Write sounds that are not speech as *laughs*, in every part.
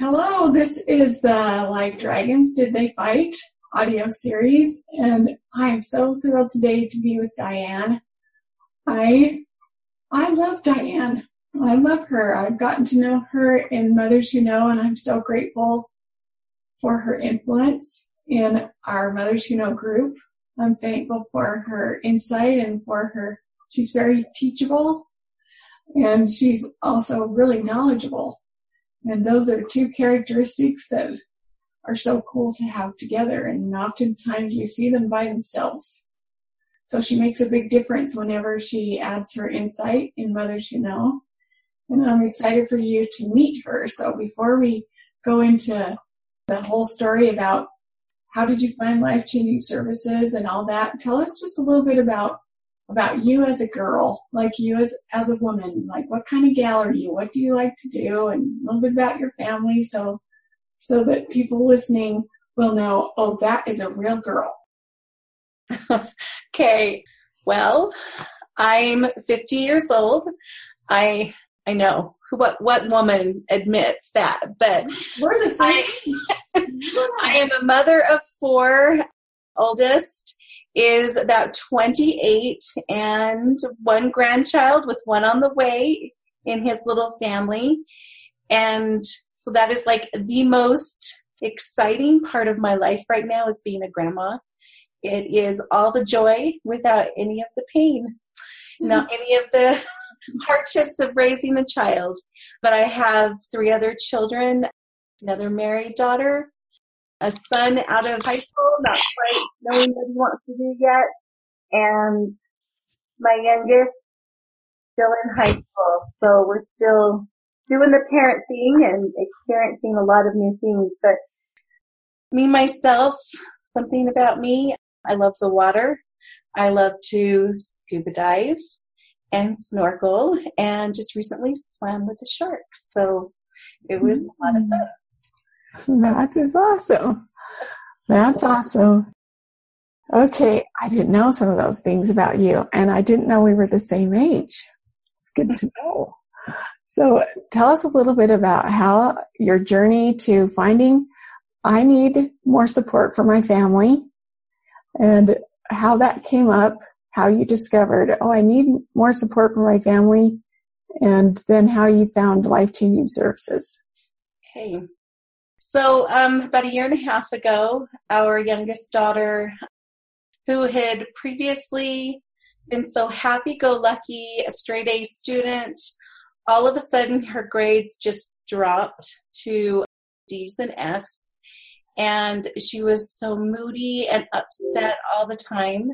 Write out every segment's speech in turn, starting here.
Hello, this is the Like Dragons Did They Fight audio series, and I'm so thrilled today to be with Diane. I I love Diane. I love her. I've gotten to know her in Mothers Who Know, and I'm so grateful for her influence in our Mothers Who Know group. I'm thankful for her insight and for her. She's very teachable, and she's also really knowledgeable. And those are two characteristics that are so cool to have together. And oftentimes you see them by themselves. So she makes a big difference whenever she adds her insight in Mothers Who Know. And I'm excited for you to meet her. So before we go into the whole story about how did you find life changing services and all that, tell us just a little bit about about you as a girl, like you as as a woman, like what kind of gal are you? What do you like to do? And a little bit about your family so so that people listening will know, oh, that is a real girl. *laughs* okay. Well, I'm 50 years old. I I know what what woman admits that, but we're the same. I, *laughs* I am a mother of four. Oldest is about 28 and one grandchild with one on the way in his little family. And so that is like the most exciting part of my life right now is being a grandma. It is all the joy without any of the pain, mm-hmm. not any of the *laughs* hardships of raising a child. But I have three other children, another married daughter, a son out of high school, not quite knowing what he wants to do yet, and my youngest still in high school. So we're still doing the parent thing and experiencing a lot of new things. But me, myself, something about me, I love the water. I love to scuba dive and snorkel and just recently swam with the sharks. So it was a lot of mm. fun. That is awesome. That's awesome. Okay, I didn't know some of those things about you, and I didn't know we were the same age. It's good to know. So, tell us a little bit about how your journey to finding I need more support for my family and how that came up, how you discovered, oh, I need more support for my family, and then how you found life changing services. Okay. So, um, about a year and a half ago, our youngest daughter, who had previously been so happy go lucky, a straight A student, all of a sudden her grades just dropped to D's and F's. And she was so moody and upset all the time.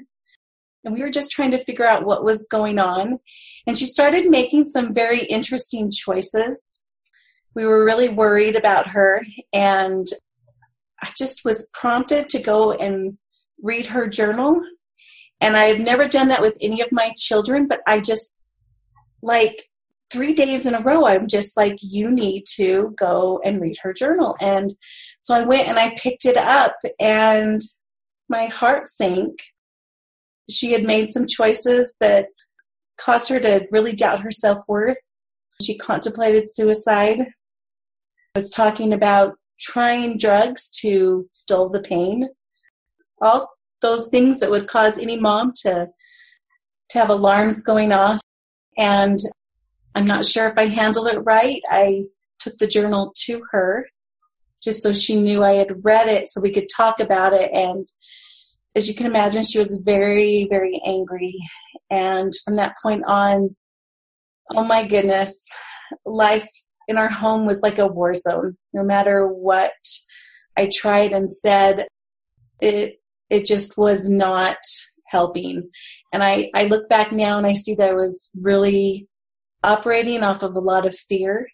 And we were just trying to figure out what was going on. And she started making some very interesting choices we were really worried about her and I just was prompted to go and read her journal. And I have never done that with any of my children, but I just like three days in a row, I'm just like, you need to go and read her journal. And so I went and I picked it up and my heart sank. She had made some choices that caused her to really doubt her self worth. She contemplated suicide was talking about trying drugs to dull the pain. All those things that would cause any mom to to have alarms going off. And I'm not sure if I handled it right. I took the journal to her just so she knew I had read it so we could talk about it. And as you can imagine, she was very, very angry. And from that point on, oh my goodness, life in our home was like a war zone. No matter what I tried and said, it it just was not helping. And I, I look back now and I see that I was really operating off of a lot of fear.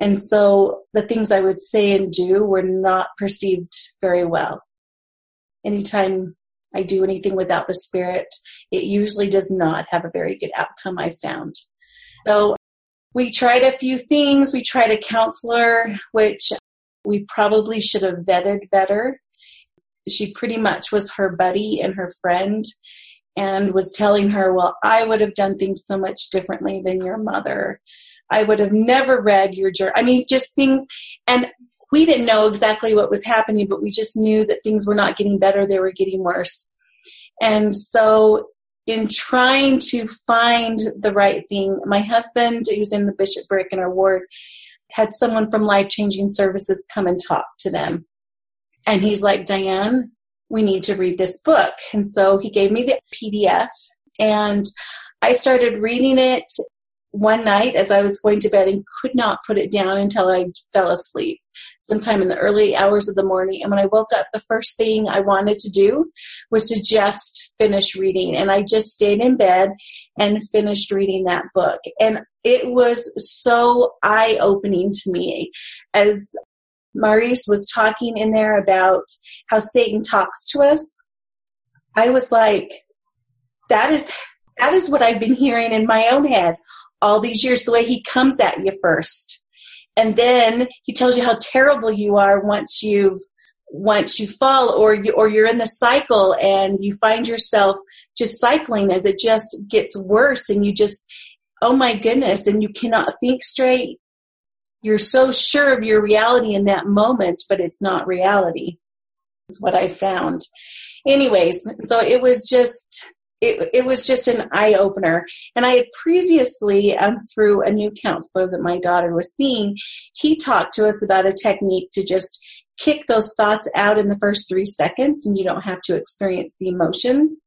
And so the things I would say and do were not perceived very well. Anytime I do anything without the spirit, it usually does not have a very good outcome, I found. So we tried a few things. We tried a counselor, which we probably should have vetted better. She pretty much was her buddy and her friend and was telling her, Well, I would have done things so much differently than your mother. I would have never read your journal. I mean, just things. And we didn't know exactly what was happening, but we just knew that things were not getting better, they were getting worse. And so in trying to find the right thing, my husband, who's in the bishopric in our ward, had someone from Life Changing Services come and talk to them. And he's like, Diane, we need to read this book. And so he gave me the PDF and I started reading it one night as I was going to bed and could not put it down until I fell asleep sometime in the early hours of the morning. And when I woke up, the first thing I wanted to do was to just finish reading. And I just stayed in bed and finished reading that book. And it was so eye opening to me as Maurice was talking in there about how Satan talks to us. I was like, that is, that is what I've been hearing in my own head all these years, the way he comes at you first. And then he tells you how terrible you are once you've once you fall or you or you're in the cycle and you find yourself just cycling as it just gets worse and you just oh my goodness and you cannot think straight. You're so sure of your reality in that moment but it's not reality is what i found. Anyways so it was just it, it was just an eye opener. And I had previously, um, through a new counselor that my daughter was seeing, he talked to us about a technique to just kick those thoughts out in the first three seconds and you don't have to experience the emotions.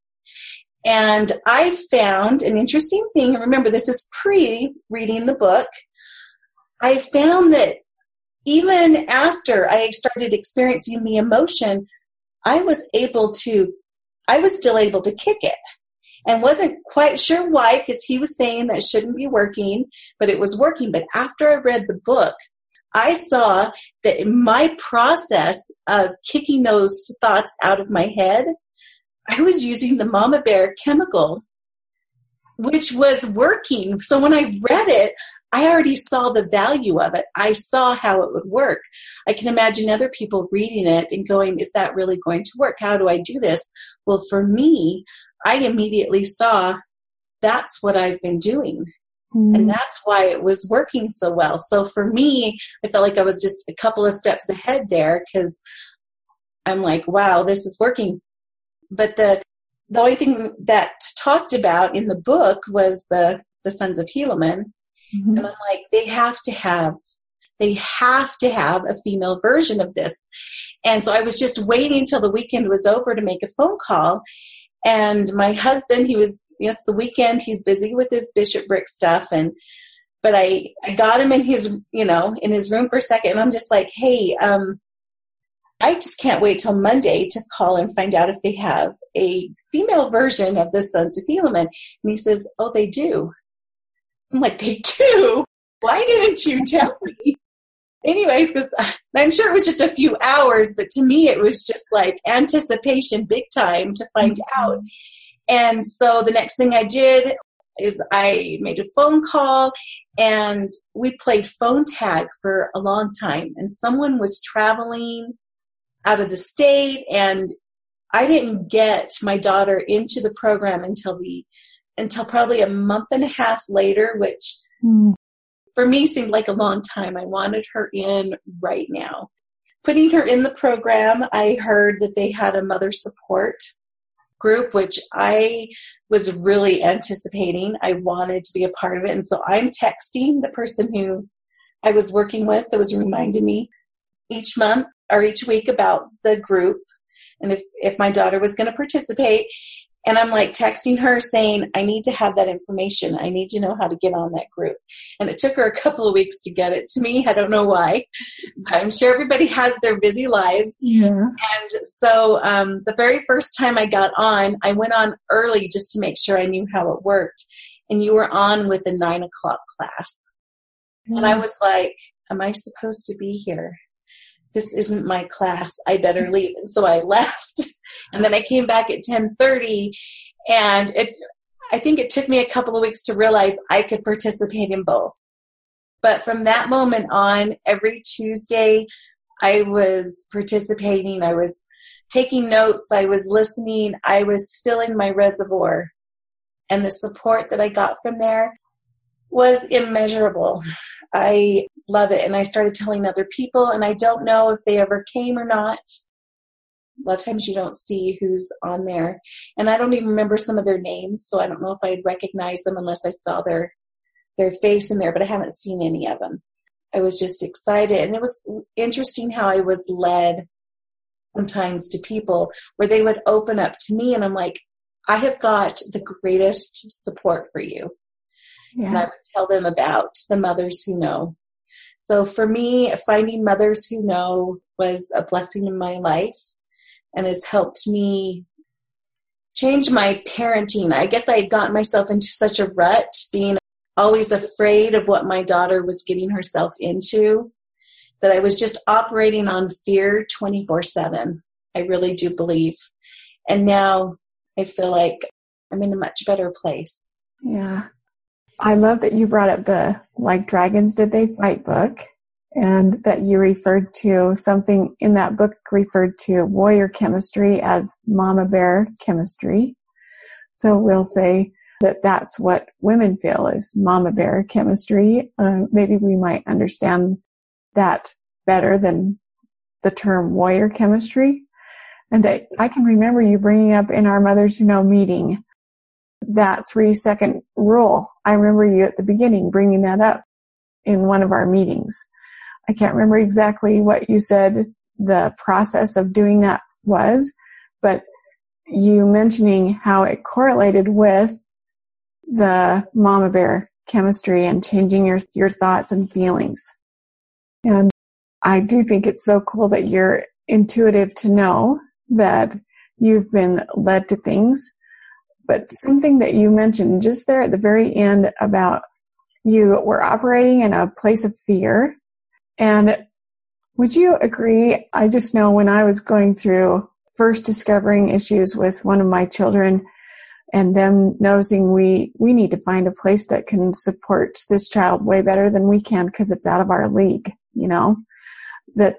And I found an interesting thing. Remember, this is pre reading the book. I found that even after I started experiencing the emotion, I was able to, I was still able to kick it and wasn't quite sure why because he was saying that shouldn't be working, but it was working. But after I read the book, I saw that my process of kicking those thoughts out of my head, I was using the mama bear chemical, which was working. So when I read it, I already saw the value of it. I saw how it would work. I can imagine other people reading it and going, is that really going to work? How do I do this? Well, for me, I immediately saw that's what I've been doing. Mm. And that's why it was working so well. So for me, I felt like I was just a couple of steps ahead there because I'm like, wow, this is working. But the the only thing that talked about in the book was the the sons of Helaman. Mm-hmm. And I'm like, they have to have they have to have a female version of this. And so I was just waiting until the weekend was over to make a phone call. And my husband, he was, yes, the weekend, he's busy with his bishopric stuff. And, but I, I got him in his, you know, in his room for a second. And I'm just like, hey, um, I just can't wait till Monday to call and find out if they have a female version of the Sons of Helaman. And he says, oh, they do. I'm like, they do? Why didn't you tell me? Anyways, because *laughs* I'm sure it was just a few hours, but to me it was just like anticipation big time to find mm-hmm. out. And so the next thing I did is I made a phone call and we played phone tag for a long time. And someone was traveling out of the state and I didn't get my daughter into the program until the until probably a month and a half later, which mm for me seemed like a long time. I wanted her in right now. Putting her in the program, I heard that they had a mother support group, which I was really anticipating. I wanted to be a part of it. And so I'm texting the person who I was working with that was reminding me each month or each week about the group and if, if my daughter was going to participate. And I'm like texting her saying, I need to have that information. I need to know how to get on that group. And it took her a couple of weeks to get it to me. I don't know why. I'm sure everybody has their busy lives. Yeah. And so um, the very first time I got on, I went on early just to make sure I knew how it worked. And you were on with the nine o'clock class. Mm. And I was like, Am I supposed to be here? This isn't my class. I better leave. And so I *laughs* left. And then I came back at 10:30 and it I think it took me a couple of weeks to realize I could participate in both. But from that moment on, every Tuesday I was participating, I was taking notes, I was listening, I was filling my reservoir. And the support that I got from there was immeasurable. I love it. And I started telling other people, and I don't know if they ever came or not. A lot of times you don't see who's on there. And I don't even remember some of their names, so I don't know if I'd recognize them unless I saw their their face in there, but I haven't seen any of them. I was just excited. And it was interesting how I was led sometimes to people where they would open up to me and I'm like, I have got the greatest support for you. Yeah. And I would tell them about the mothers who know. So for me, finding mothers who know was a blessing in my life and has helped me change my parenting. I guess I had gotten myself into such a rut being always afraid of what my daughter was getting herself into that I was just operating on fear 24 7. I really do believe. And now I feel like I'm in a much better place. Yeah. I love that you brought up the Like Dragons Did They Fight book and that you referred to something in that book referred to warrior chemistry as mama bear chemistry. So we'll say that that's what women feel is mama bear chemistry. Uh, maybe we might understand that better than the term warrior chemistry. And that I can remember you bringing up in our Mothers Who Know meeting that three second rule. I remember you at the beginning bringing that up in one of our meetings. I can't remember exactly what you said the process of doing that was, but you mentioning how it correlated with the mama bear chemistry and changing your, your thoughts and feelings. And I do think it's so cool that you're intuitive to know that you've been led to things. But something that you mentioned just there at the very end about you were operating in a place of fear. And would you agree? I just know when I was going through first discovering issues with one of my children and them noticing we, we need to find a place that can support this child way better than we can because it's out of our league, you know, that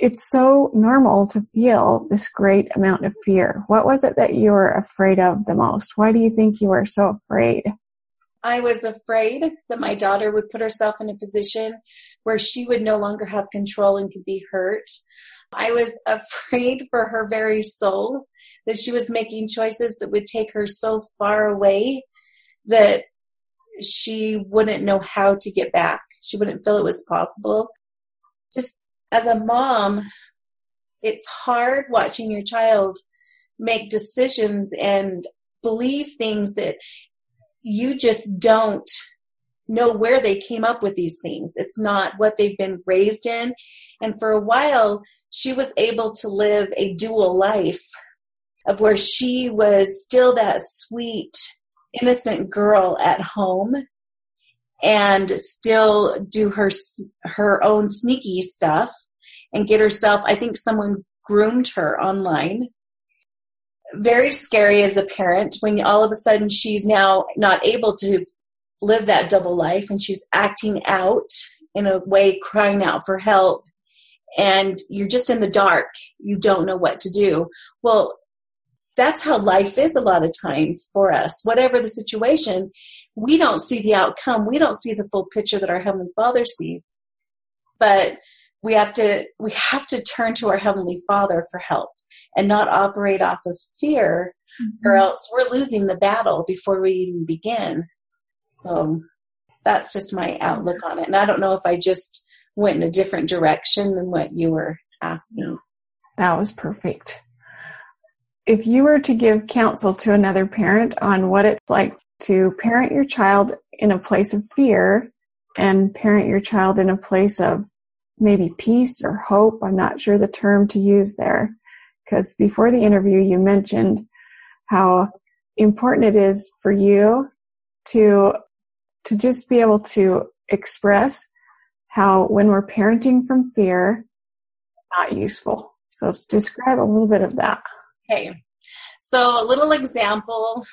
it's so normal to feel this great amount of fear. What was it that you were afraid of the most? Why do you think you were so afraid? I was afraid that my daughter would put herself in a position where she would no longer have control and could be hurt. I was *laughs* afraid for her very soul that she was making choices that would take her so far away that she wouldn't know how to get back. She wouldn't feel it was possible. Just as a mom, it's hard watching your child make decisions and believe things that you just don't know where they came up with these things. It's not what they've been raised in. And for a while, she was able to live a dual life of where she was still that sweet, innocent girl at home and still do her her own sneaky stuff and get herself I think someone groomed her online very scary as a parent when all of a sudden she's now not able to live that double life and she's acting out in a way crying out for help and you're just in the dark you don't know what to do well that's how life is a lot of times for us whatever the situation we don't see the outcome. We don't see the full picture that our Heavenly Father sees. But we have to we have to turn to our Heavenly Father for help and not operate off of fear mm-hmm. or else we're losing the battle before we even begin. So that's just my outlook on it. And I don't know if I just went in a different direction than what you were asking. That was perfect. If you were to give counsel to another parent on what it's like to parent your child in a place of fear and parent your child in a place of maybe peace or hope. I'm not sure the term to use there because before the interview you mentioned how important it is for you to to just be able to express how when we're parenting from fear not useful. So let's describe a little bit of that. Okay. So a little example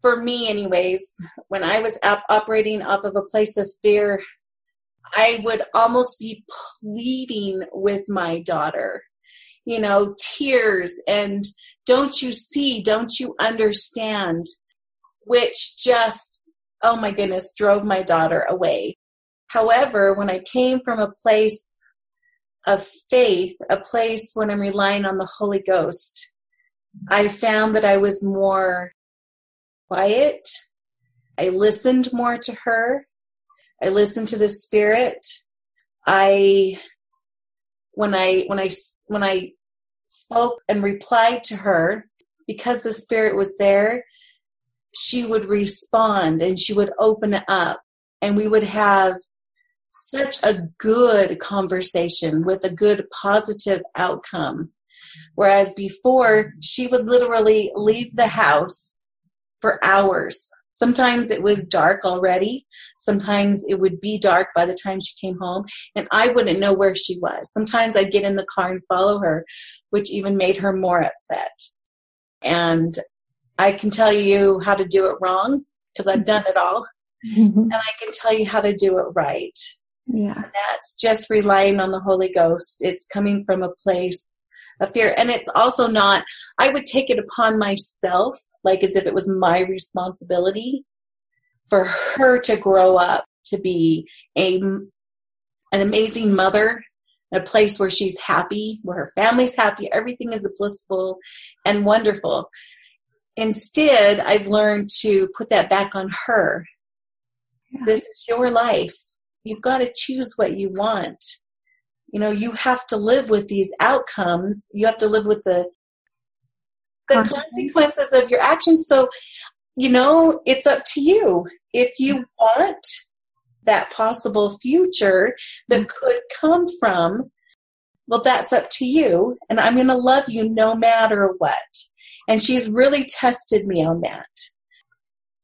for me anyways when i was op- operating off of a place of fear i would almost be pleading with my daughter you know tears and don't you see don't you understand which just oh my goodness drove my daughter away However, when I came from a place of faith, a place when I'm relying on the Holy Ghost, I found that I was more quiet. I listened more to her. I listened to the Spirit. I, when I, when I, when I spoke and replied to her, because the Spirit was there, she would respond and she would open up and we would have such a good conversation with a good positive outcome. Whereas before, she would literally leave the house for hours. Sometimes it was dark already. Sometimes it would be dark by the time she came home, and I wouldn't know where she was. Sometimes I'd get in the car and follow her, which even made her more upset. And I can tell you how to do it wrong because I've done it all. Mm-hmm. And I can tell you how to do it right. Yeah. And that's just relying on the Holy Ghost. It's coming from a place of fear. And it's also not, I would take it upon myself, like as if it was my responsibility for her to grow up to be a, an amazing mother, a place where she's happy, where her family's happy, everything is blissful and wonderful. Instead, I've learned to put that back on her. Yeah. This is your life. You've got to choose what you want. You know, you have to live with these outcomes. You have to live with the the consequences of your actions. So, you know, it's up to you. If you want that possible future that mm-hmm. could come from, well, that's up to you. And I'm going to love you no matter what. And she's really tested me on that.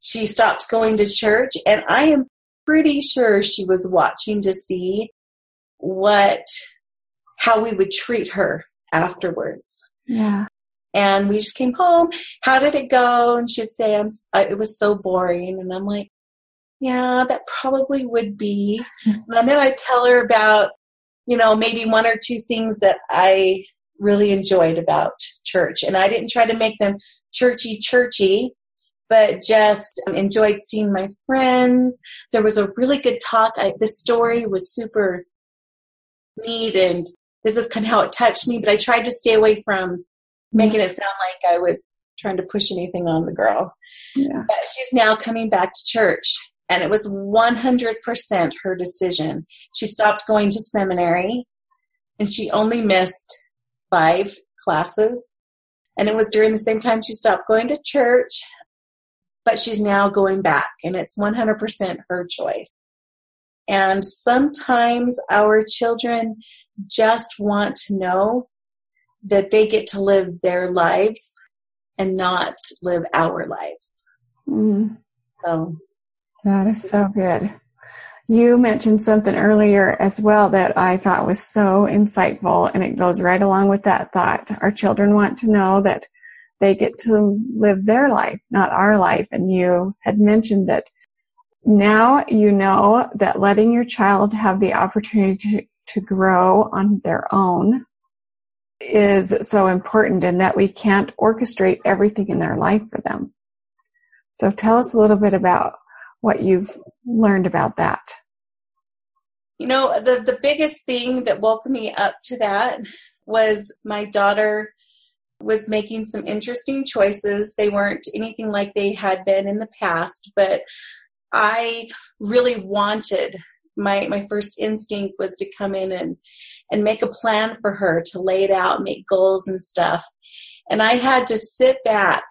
She stopped going to church, and I am pretty sure she was watching to see what, how we would treat her afterwards. Yeah. And we just came home. How did it go? And she'd say, I'm, it was so boring. And I'm like, yeah, that probably would be. *laughs* and then I'd tell her about, you know, maybe one or two things that I really enjoyed about church. And I didn't try to make them churchy, churchy, but just um, enjoyed seeing my friends. There was a really good talk. I, the story was super neat and this is kind of how it touched me, but I tried to stay away from making it sound like I was trying to push anything on the girl. Yeah. But she's now coming back to church and it was 100% her decision. She stopped going to seminary and she only missed five classes. And it was during the same time she stopped going to church, but she's now going back and it's 100% her choice. And sometimes our children just want to know that they get to live their lives and not live our lives. Mm. So that is so good. You mentioned something earlier as well that I thought was so insightful, and it goes right along with that thought. Our children want to know that they get to live their life, not our life. And you had mentioned that now you know that letting your child have the opportunity to, to grow on their own is so important and that we can't orchestrate everything in their life for them. So tell us a little bit about what you've learned about that. You know, the, the biggest thing that woke me up to that was my daughter was making some interesting choices. They weren't anything like they had been in the past, but I really wanted my my first instinct was to come in and and make a plan for her to lay it out, make goals and stuff. And I had to sit back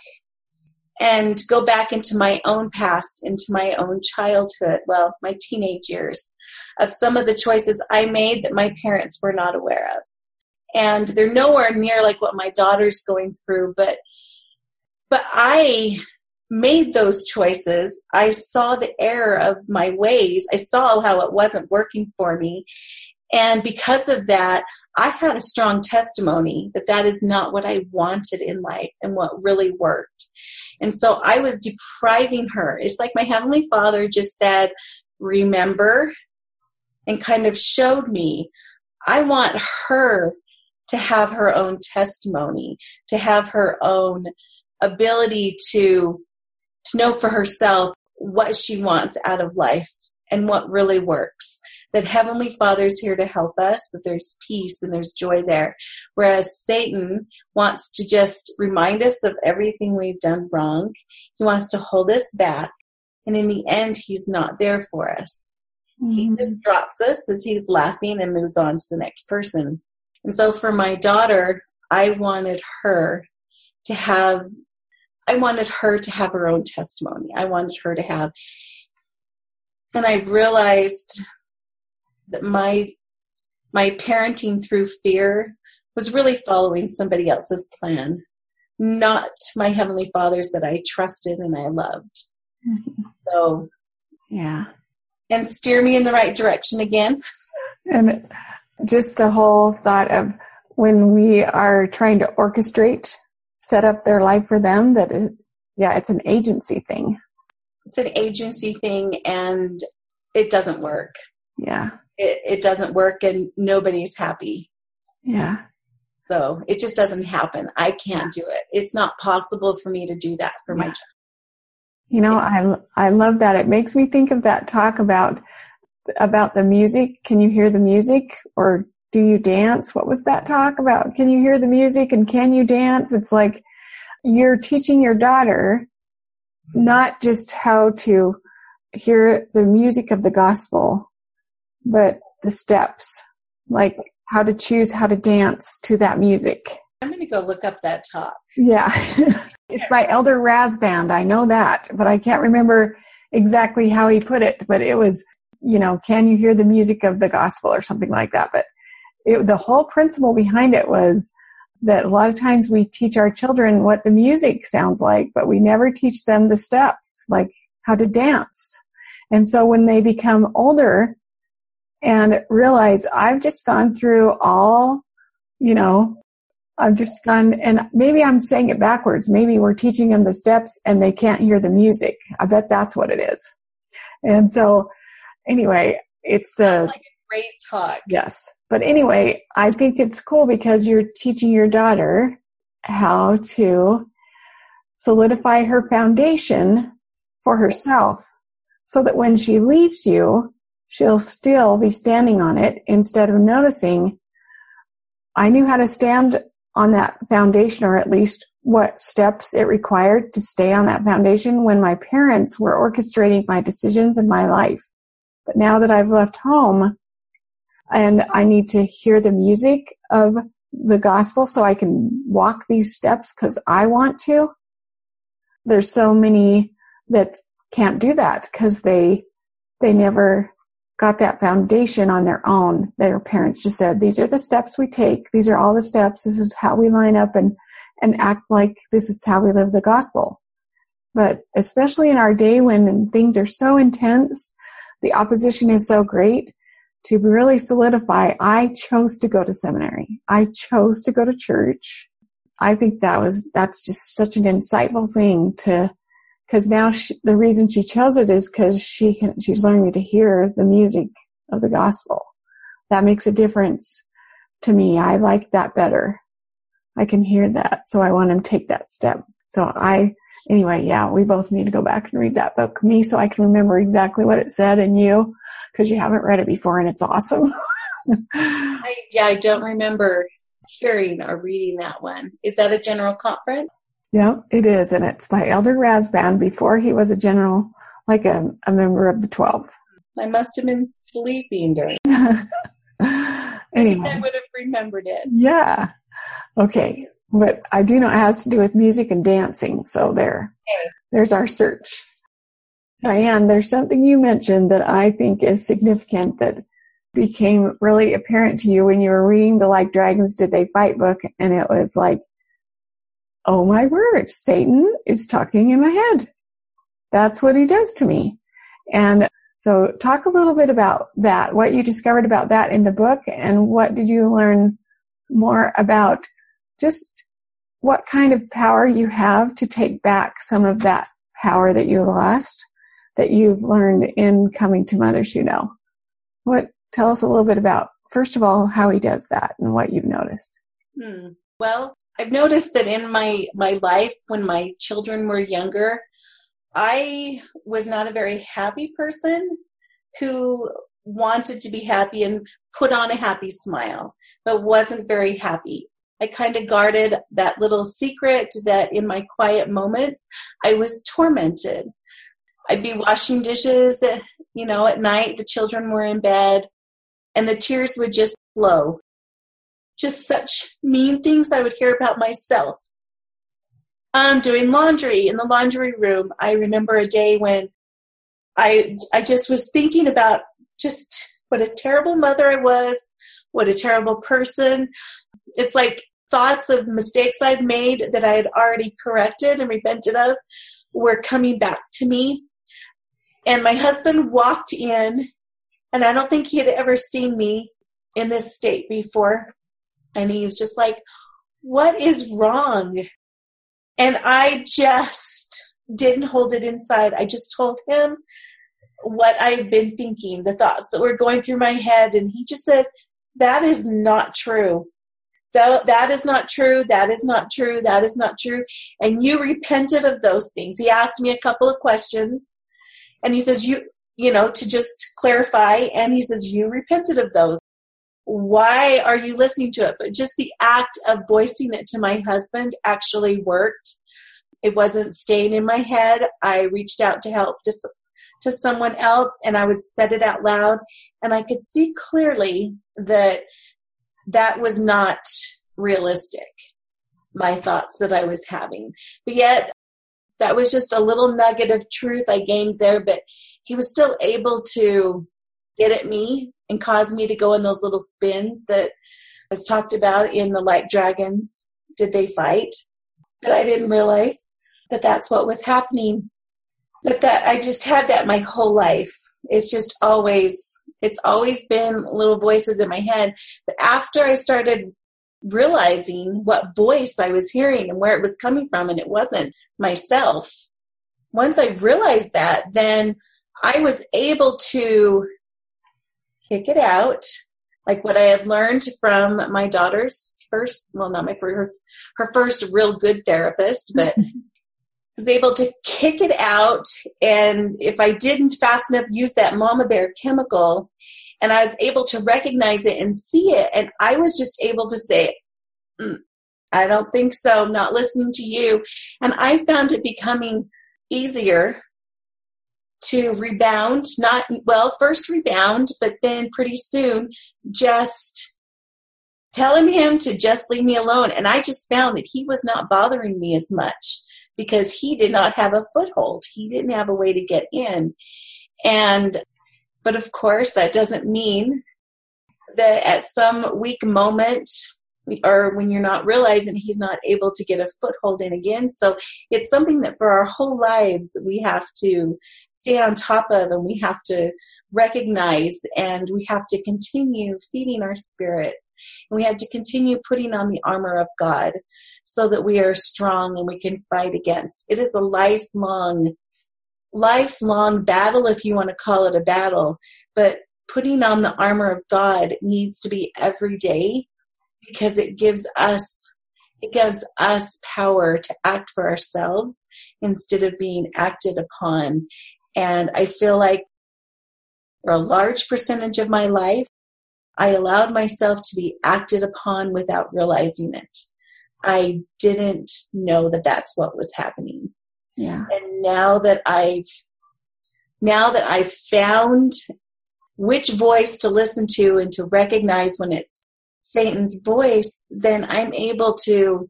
and go back into my own past, into my own childhood, well, my teenage years, of some of the choices I made that my parents were not aware of. And they're nowhere near like what my daughter's going through, but but I made those choices. I saw the error of my ways. I saw how it wasn't working for me. And because of that, I had a strong testimony that that is not what I wanted in life and what really worked. And so I was depriving her. It's like my Heavenly Father just said, remember, and kind of showed me, I want her to have her own testimony, to have her own ability to, to know for herself what she wants out of life and what really works. That Heavenly Father's here to help us, that there's peace and there's joy there. Whereas Satan wants to just remind us of everything we've done wrong. He wants to hold us back. And in the end, he's not there for us. Mm-hmm. He just drops us as he's laughing and moves on to the next person. And so for my daughter, I wanted her to have I wanted her to have her own testimony. I wanted her to have and I realized my my parenting through fear was really following somebody else's plan, not my heavenly father's that I trusted and I loved. Mm-hmm. So, yeah. And steer me in the right direction again. And just the whole thought of when we are trying to orchestrate, set up their life for them, that it, yeah, it's an agency thing. It's an agency thing and it doesn't work. Yeah. It, it doesn't work and nobody's happy. Yeah. So it just doesn't happen. I can't do it. It's not possible for me to do that for yeah. my child. You know, I I love that. It makes me think of that talk about about the music. Can you hear the music or do you dance? What was that talk about? Can you hear the music and can you dance? It's like you're teaching your daughter not just how to hear the music of the gospel, but the steps, like how to choose how to dance to that music. I'm going to go look up that talk. Yeah. *laughs* it's by Elder Rasband. I know that, but I can't remember exactly how he put it, but it was, you know, can you hear the music of the gospel or something like that? But it, the whole principle behind it was that a lot of times we teach our children what the music sounds like, but we never teach them the steps, like how to dance. And so when they become older and realize I've just gone through all, you know, I've just gone, and maybe I'm saying it backwards. Maybe we're teaching them the steps and they can't hear the music. I bet that's what it is. And so, anyway, it's the like great talk. Yes, but anyway, I think it's cool because you're teaching your daughter how to solidify her foundation for herself, so that when she leaves you, she'll still be standing on it instead of noticing. I knew how to stand on that foundation or at least what steps it required to stay on that foundation when my parents were orchestrating my decisions in my life. But now that I've left home and I need to hear the music of the gospel so I can walk these steps because I want to, there's so many that can't do that because they, they never got that foundation on their own. Their parents just said, these are the steps we take. These are all the steps. This is how we line up and, and act like this is how we live the gospel. But especially in our day when things are so intense, the opposition is so great, to really solidify, I chose to go to seminary. I chose to go to church. I think that was, that's just such an insightful thing to because now she, the reason she chose it is because she can she's learning to hear the music of the gospel. That makes a difference to me. I like that better. I can hear that. So i want to take that step. So i anyway yeah we both need to go back and read that book. Me so i can remember exactly what it said and you because you haven't read it before and it's awesome. *laughs* I, yeah i don't remember hearing or reading that one. Is that a general conference yeah, it is. And it's by Elder Rasband before he was a general, like a, a member of the 12. I must have been sleeping during. *laughs* anyway. I would have remembered it. Yeah. Okay. But I do know it has to do with music and dancing. So there. Okay. There's our search. Diane, there's something you mentioned that I think is significant that became really apparent to you when you were reading the Like Dragons Did They Fight book. And it was like, oh my word, Satan is talking in my head. That's what he does to me. And so talk a little bit about that, what you discovered about that in the book and what did you learn more about just what kind of power you have to take back some of that power that you lost that you've learned in coming to Mothers Who Know. What, tell us a little bit about, first of all, how he does that and what you've noticed. Hmm. Well, I've noticed that in my, my life when my children were younger, I was not a very happy person who wanted to be happy and put on a happy smile, but wasn't very happy. I kind of guarded that little secret that in my quiet moments, I was tormented. I'd be washing dishes, you know, at night, the children were in bed, and the tears would just flow. Just such mean things I would hear about myself. I'm doing laundry in the laundry room. I remember a day when I I just was thinking about just what a terrible mother I was, what a terrible person. It's like thoughts of mistakes I'd made that I had already corrected and repented of were coming back to me. And my husband walked in, and I don't think he had ever seen me in this state before. And he was just like, What is wrong? And I just didn't hold it inside. I just told him what I had been thinking, the thoughts that were going through my head. And he just said, That is not true. That, that is not true. That is not true. That is not true. And you repented of those things. He asked me a couple of questions and he says, You, you know, to just clarify. And he says, You repented of those. Why are you listening to it? But just the act of voicing it to my husband actually worked. It wasn't staying in my head. I reached out to help just to someone else and I would said it out loud and I could see clearly that that was not realistic, my thoughts that I was having. But yet that was just a little nugget of truth I gained there, but he was still able to get at me and cause me to go in those little spins that was talked about in the Like Dragons. Did they fight? But I didn't realize that that's what was happening. But that I just had that my whole life. It's just always, it's always been little voices in my head. But after I started realizing what voice I was hearing and where it was coming from, and it wasn't myself. Once I realized that, then I was able to kick it out, like what I had learned from my daughter's first, well, not my first, her first real good therapist, but *laughs* was able to kick it out. And if I didn't fast enough use that mama bear chemical, and I was able to recognize it and see it. And I was just able to say, mm, I don't think so. I'm not listening to you. And I found it becoming easier to rebound, not, well, first rebound, but then pretty soon just telling him to just leave me alone. And I just found that he was not bothering me as much because he did not have a foothold. He didn't have a way to get in. And but of course, that doesn't mean that at some weak moment or when you're not realizing he's not able to get a foothold in again. So it's something that for our whole lives we have to stay on top of and we have to recognize and we have to continue feeding our spirits and we have to continue putting on the armor of God so that we are strong and we can fight against. It is a lifelong lifelong battle, if you want to call it a battle, but putting on the armor of God needs to be every day because it gives us it gives us power to act for ourselves instead of being acted upon. And I feel like for a large percentage of my life, I allowed myself to be acted upon without realizing it. I didn't know that that's what was happening. Yeah. And now that I've now that I've found which voice to listen to and to recognize when it's Satan's voice, then I'm able to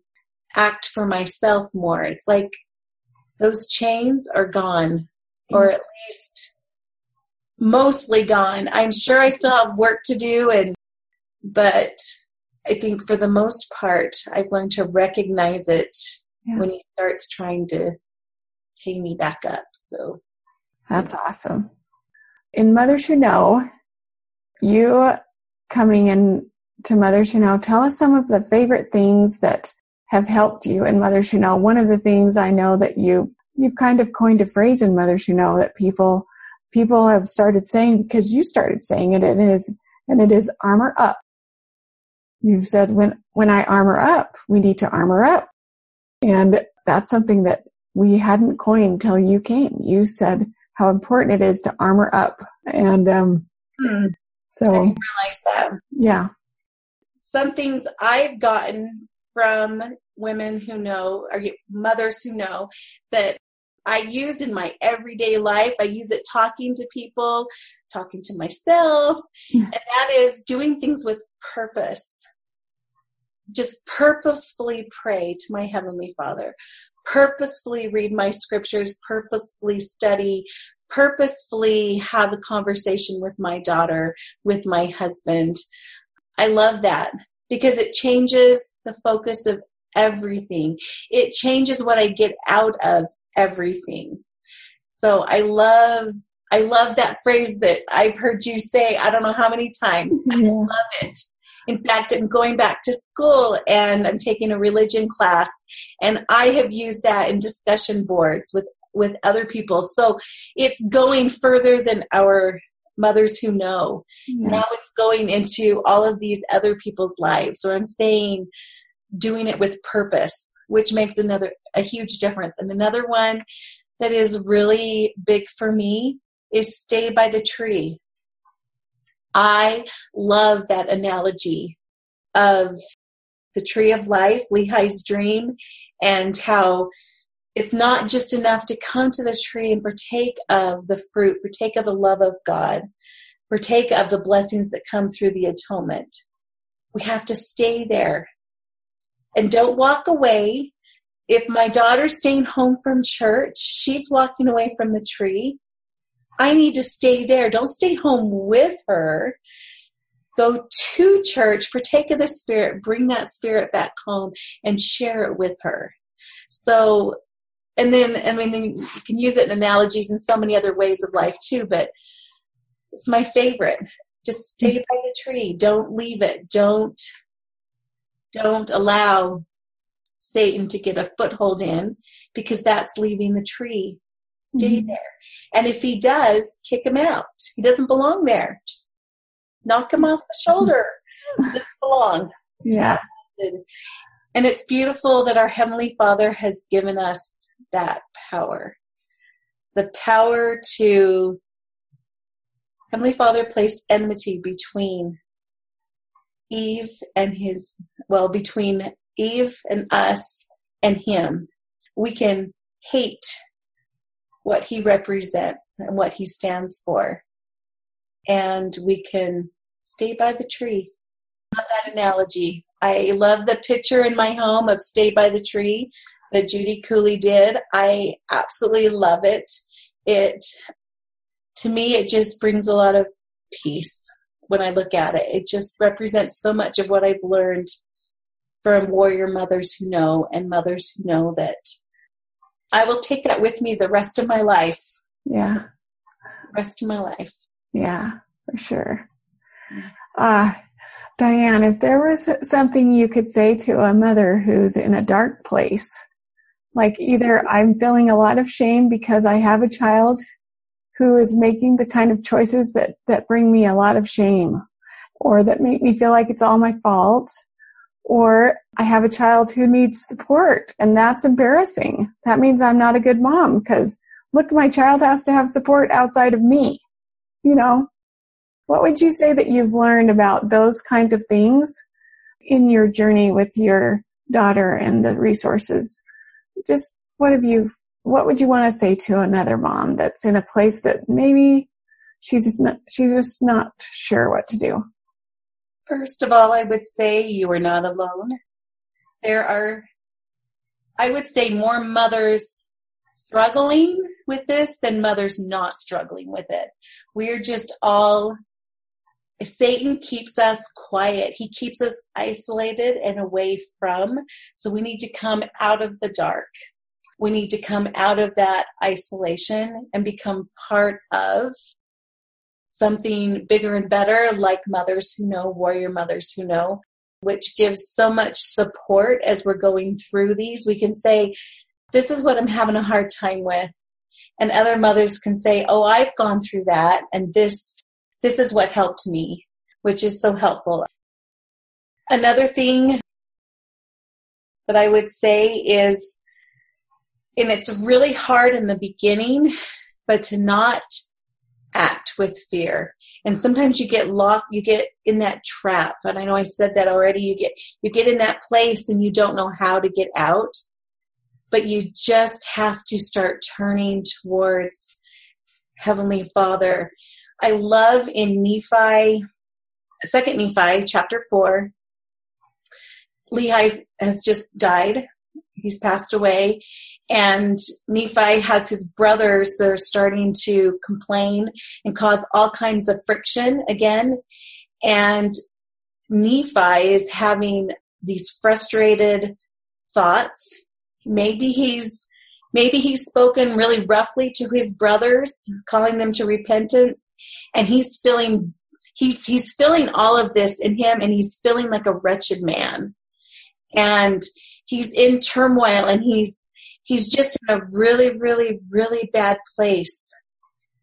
act for myself more. It's like those chains are gone, or at least mostly gone. I'm sure I still have work to do and but I think for the most part I've learned to recognize it yeah. when he starts trying to pay me back up. So that's awesome. In Mothers Who Know, you coming in to Mothers Who Know, tell us some of the favorite things that have helped you in Mothers Who Know. One of the things I know that you you've kind of coined a phrase in Mothers Who Know that people people have started saying because you started saying it and it is and it is armor up. You've said when when I armor up, we need to armor up. And that's something that we hadn't coined till you came. You said how important it is to armor up. And um, Hmm. so, I didn't realize that. yeah. Some things I've gotten from women who know, or mothers who know, that I use in my everyday life. I use it talking to people, talking to myself, Hmm. and that is doing things with purpose. Just purposefully pray to my Heavenly Father, purposefully read my scriptures, purposefully study, purposefully have a conversation with my daughter, with my husband. I love that because it changes the focus of everything. It changes what I get out of everything. So I love I love that phrase that I've heard you say I don't know how many times. I love it. In fact, I'm going back to school and I'm taking a religion class and I have used that in discussion boards with with other people. So it's going further than our mothers who know. Yeah. Now it's going into all of these other people's lives. So I'm saying doing it with purpose, which makes another a huge difference. And another one that is really big for me is stay by the tree. I love that analogy of the tree of life, Lehi's dream, and how it's not just enough to come to the tree and partake of the fruit, partake of the love of God, partake of the blessings that come through the atonement. We have to stay there and don't walk away. If my daughter's staying home from church, she's walking away from the tree. I need to stay there. Don't stay home with her. Go to church, partake of the Spirit, bring that Spirit back home and share it with her. So, and then, I mean, you can use it in analogies in so many other ways of life too, but it's my favorite. Just stay by the tree. Don't leave it. Don't, don't allow Satan to get a foothold in because that's leaving the tree. Stay Mhm. there. And if he does, kick him out. He doesn't belong there. Just knock him off the shoulder. doesn't belong. *laughs* Yeah. And it's beautiful that our Heavenly Father has given us that power. The power to, Heavenly Father placed enmity between Eve and his, well, between Eve and us and him. We can hate what he represents and what he stands for. And we can stay by the tree. Love that analogy. I love the picture in my home of Stay by the Tree that Judy Cooley did. I absolutely love it. It, to me, it just brings a lot of peace when I look at it. It just represents so much of what I've learned from warrior mothers who know and mothers who know that I will take that with me the rest of my life. Yeah. Rest of my life. Yeah, for sure. Uh, Diane, if there was something you could say to a mother who's in a dark place, like either I'm feeling a lot of shame because I have a child who is making the kind of choices that, that bring me a lot of shame or that make me feel like it's all my fault, or I have a child who needs support and that's embarrassing. That means I'm not a good mom because look, my child has to have support outside of me. You know, what would you say that you've learned about those kinds of things in your journey with your daughter and the resources? Just what have you, what would you want to say to another mom that's in a place that maybe she's just not, she's just not sure what to do? First of all, I would say you are not alone. There are, I would say, more mothers struggling with this than mothers not struggling with it. We're just all, Satan keeps us quiet. He keeps us isolated and away from. So we need to come out of the dark. We need to come out of that isolation and become part of something bigger and better, like mothers who know, warrior mothers who know, which gives so much support as we're going through these. We can say, This is what I'm having a hard time with. And other mothers can say, Oh, I've gone through that, and this this is what helped me, which is so helpful. Another thing that I would say is, and it's really hard in the beginning but to not act with fear. And sometimes you get locked, you get in that trap. And I know I said that already. You get, you get in that place and you don't know how to get out, but you just have to start turning towards Heavenly Father. I love in Nephi, second Nephi chapter four, Lehi has just died. He's passed away. And Nephi has his brothers that are starting to complain and cause all kinds of friction again. And Nephi is having these frustrated thoughts. Maybe he's maybe he's spoken really roughly to his brothers, calling them to repentance, and he's feeling he's he's feeling all of this in him and he's feeling like a wretched man. And he's in turmoil and he's he's just in a really, really, really bad place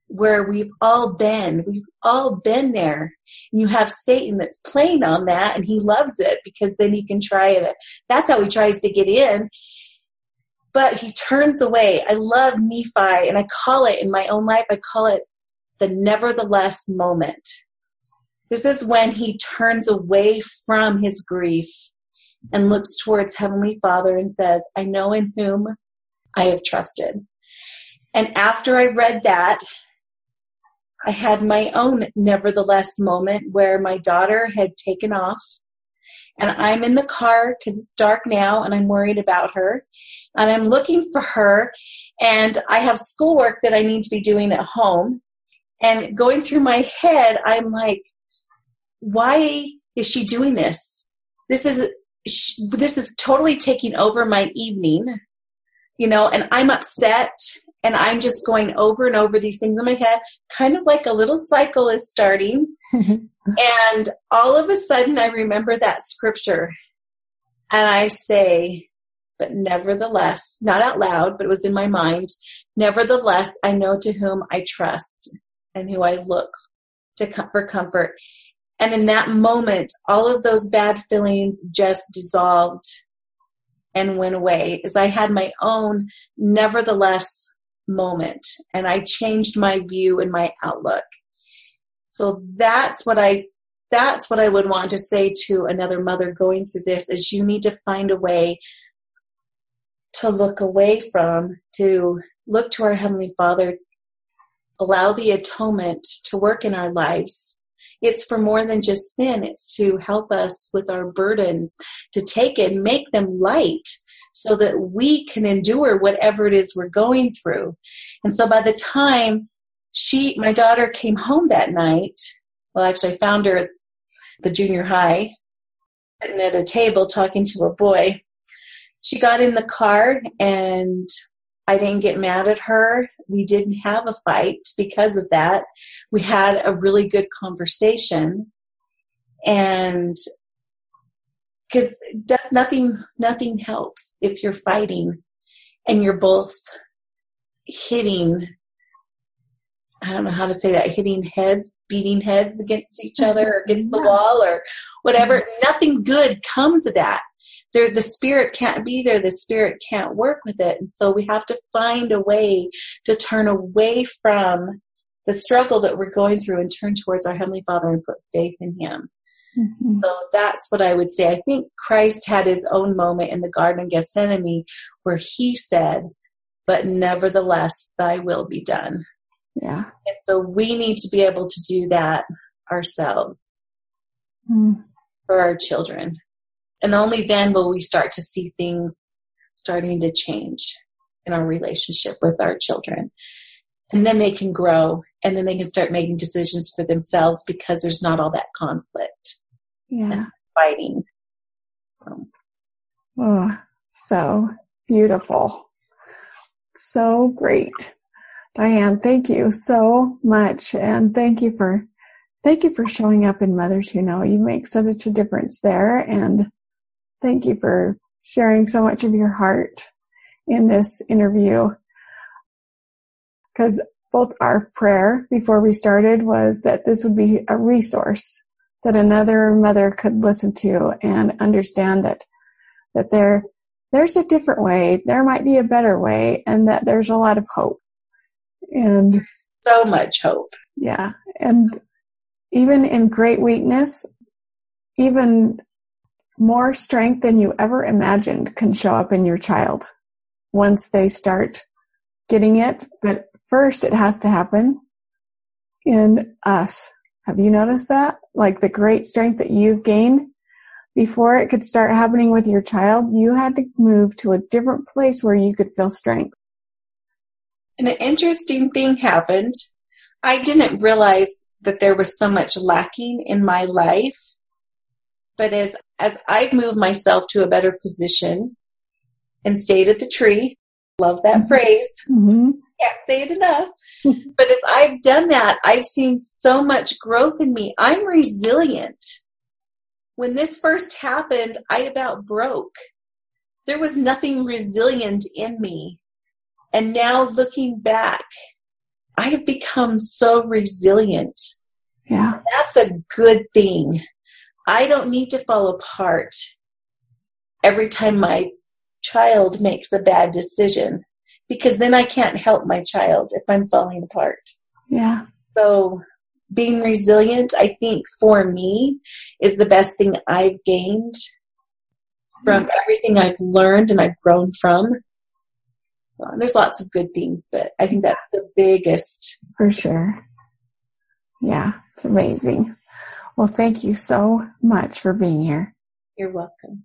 where we've all been. We've all been there. You have Satan that's playing on that and he loves it because then he can try it. That's how he tries to get in. But he turns away. I love Nephi and I call it in my own life, I call it the nevertheless moment. This is when he turns away from his grief and looks towards Heavenly Father and says, I know in whom I have trusted. And after I read that, I had my own nevertheless moment where my daughter had taken off and I'm in the car because it's dark now and I'm worried about her and I'm looking for her and I have schoolwork that I need to be doing at home and going through my head I'm like why is she doing this this is this is totally taking over my evening you know, and I'm upset and I'm just going over and over these things in my head, kind of like a little cycle is starting. *laughs* and all of a sudden, I remember that scripture and I say, but nevertheless, not out loud, but it was in my mind, nevertheless, I know to whom I trust and who I look to for comfort. And in that moment, all of those bad feelings just dissolved and went away as I had my own nevertheless moment and I changed my view and my outlook. So that's what I that's what I would want to say to another mother going through this is you need to find a way to look away from to look to our heavenly father allow the atonement to work in our lives it's for more than just sin. It's to help us with our burdens, to take it and make them light so that we can endure whatever it is we're going through. And so by the time she, my daughter came home that night, well, actually I found her at the junior high, sitting at a table talking to a boy. She got in the car and I didn't get mad at her. We didn't have a fight because of that. We had a really good conversation and because nothing nothing helps if you're fighting and you're both hitting I don't know how to say that hitting heads beating heads against each other or against the wall or whatever nothing good comes of that there the spirit can't be there. The spirit can't work with it. And so we have to find a way to turn away from the struggle that we're going through and turn towards our heavenly father and put faith in him. Mm-hmm. so that's what i would say. I think christ had his own moment in the garden of gethsemane where he said but nevertheless thy will be done. Yeah. And so we need to be able to do that ourselves mm. for our children and only then will we start to see things starting to change in our relationship with our children. And then they can grow and then they can start making decisions for themselves because there's not all that conflict. Yeah. fighting. Um, oh, so beautiful. So great. Diane, thank you so much. And thank you for, thank you for showing up in Mothers Who Know. You make such a difference there. And Thank you for sharing so much of your heart in this interview. Because both our prayer before we started was that this would be a resource that another mother could listen to and understand that that there there's a different way, there might be a better way, and that there's a lot of hope And so much hope. Yeah. And even in great weakness, even more strength than you ever imagined can show up in your child once they start getting it. But first, it has to happen in us. Have you noticed that? Like the great strength that you've gained before it could start happening with your child, you had to move to a different place where you could feel strength. And an interesting thing happened. I didn't realize that there was so much lacking in my life. But as, as I've moved myself to a better position and stayed at the tree, love that mm-hmm. phrase. Mm-hmm. Can't say it enough. *laughs* but as I've done that, I've seen so much growth in me. I'm resilient. When this first happened, I about broke. There was nothing resilient in me. And now looking back, I have become so resilient. Yeah. That's a good thing. I don't need to fall apart every time my child makes a bad decision because then I can't help my child if I'm falling apart. Yeah. So being resilient, I think for me is the best thing I've gained from everything I've learned and I've grown from. Well, there's lots of good things, but I think that's the biggest. For sure. Yeah, it's amazing. Well, thank you so much for being here. You're welcome.